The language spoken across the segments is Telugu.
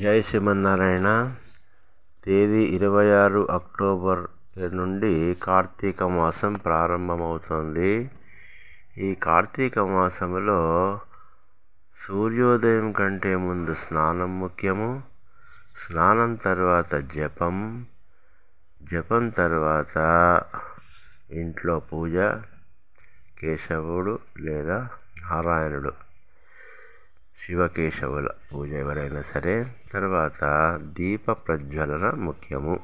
జై శ్రీమన్నారాయణ. తేదీ ఇరవై ఆరు అక్టోబర్ నుండి కార్తీక మాసం ప్రారంభమవుతోంది. ఈ కార్తీక మాసంలో సూర్యోదయం కంటే ముందు స్నానం ముఖ్యము స్నానం తర్వాత జపం జపం తర్వాత ఇంట్లో పూజ కేశవుడు లేదా నారాయణుడు. శివకేశవుల పూజ ఎవరైనా సరే తర్వాత దీప ప్రజ్వలన ముఖ్యము.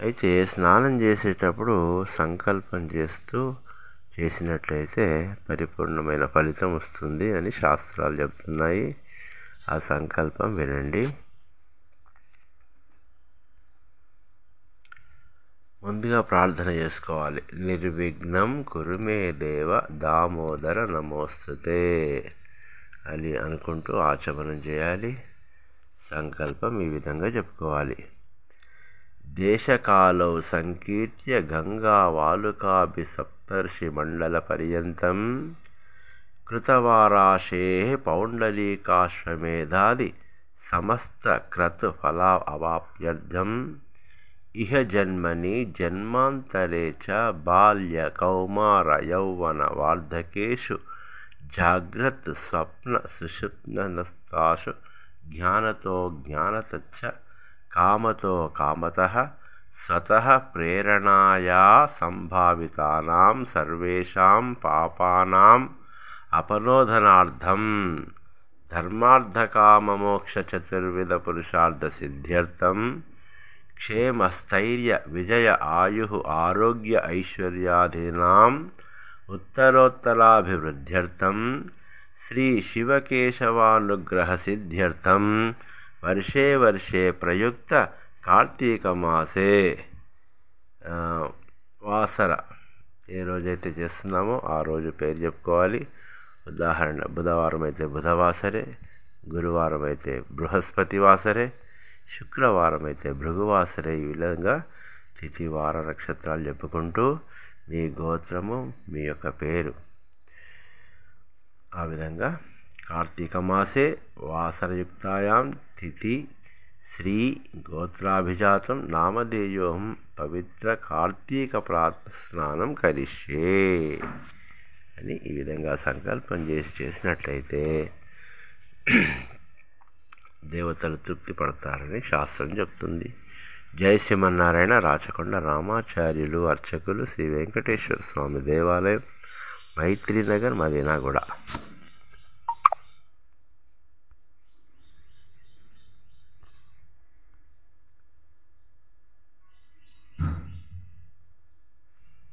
అయితే స్నానం చేసేటప్పుడు సంకల్పం చేస్తూ చేసినట్లయితే పరిపూర్ణమైన ఫలితం వస్తుంది అని శాస్త్రాలు చెప్తున్నాయి. ఆ సంకల్పం వినండి. ముందుగా ప్రార్థన చేసుకోవాలి. నిర్విఘ్నం కురుమే దేవ దామోదర నమోస్తుతే. అని అనుకుంటూ ఆచమనం చేయాలి. సంకల్పం ఈ విధంగా చెప్పుకోవాలి. దేశకాలౌ సంకీర్త్య గంగా వాలుకాభి సప్తర్షి మండల పర్యంతం కృతవారాశే పౌండలీకాశ్వమేధాది సమస్త క్రతు ఫలా అవాప్యర్థం. ఇహ జన్మని జన్మాంతరే చ బాల్య కౌమార యౌవన వార్ధకేషు जागृत स्वप्न सुषुप्न नस्ताशु। ज्ञानतो काम तो कामतः स्वतः प्रेरणाया सम्भावितानां सर्वेषां पापानाम् अपनोधनार्थं धर्मार्थकाममोक्षचतुर्विधपुरुषार्थसिद्ध्यर्थं क्षेमस्थैर्यविजय आयुः, आरोग्य, ऐश्वर्यादीनां। ఉత్తరోత్తరాభివృద్ధ్యర్థం. శ్రీ శివకేశవానుగ్రహ సిద్ధ్యర్థం వర్షే వర్షే ప్రయుక్త కార్తీక మాసే వాసర. ఏ రోజైతే చేస్తున్నామో ఆ రోజు పేరు చెప్పుకోవాలి. ఉదాహరణ బుధవారం అయితే బుధవాసరే గురువారం అయితే బృహస్పతి వాసరే శుక్రవారం అయితే భృగువాసరే. ఈ విధంగా తిథి వార నక్షత్రాలు చెప్పుకుంటూ మీ గోత్రము మీ యొక్క పేరు. ఆ విధంగా కార్తీక మాసే వాసరయుక్తాయాం తిథి శ్రీ గోత్రాభిజాతం నామధేయోహం పవిత్ర కార్తీక స్నానం కరిష్యే అని ఈ విధంగా సంకల్పం చేసి చేసినట్లయితే దేవతలు తృప్తి పడతారని శాస్త్రం చెప్తుంది. జయ శ్రీమన్నారాయణ రాచకొండ రామాచార్యులు అర్చకులు శ్రీ వెంకటేశ్వర స్వామి దేవాలయం మైత్రీనగర్ మదీనాగూడ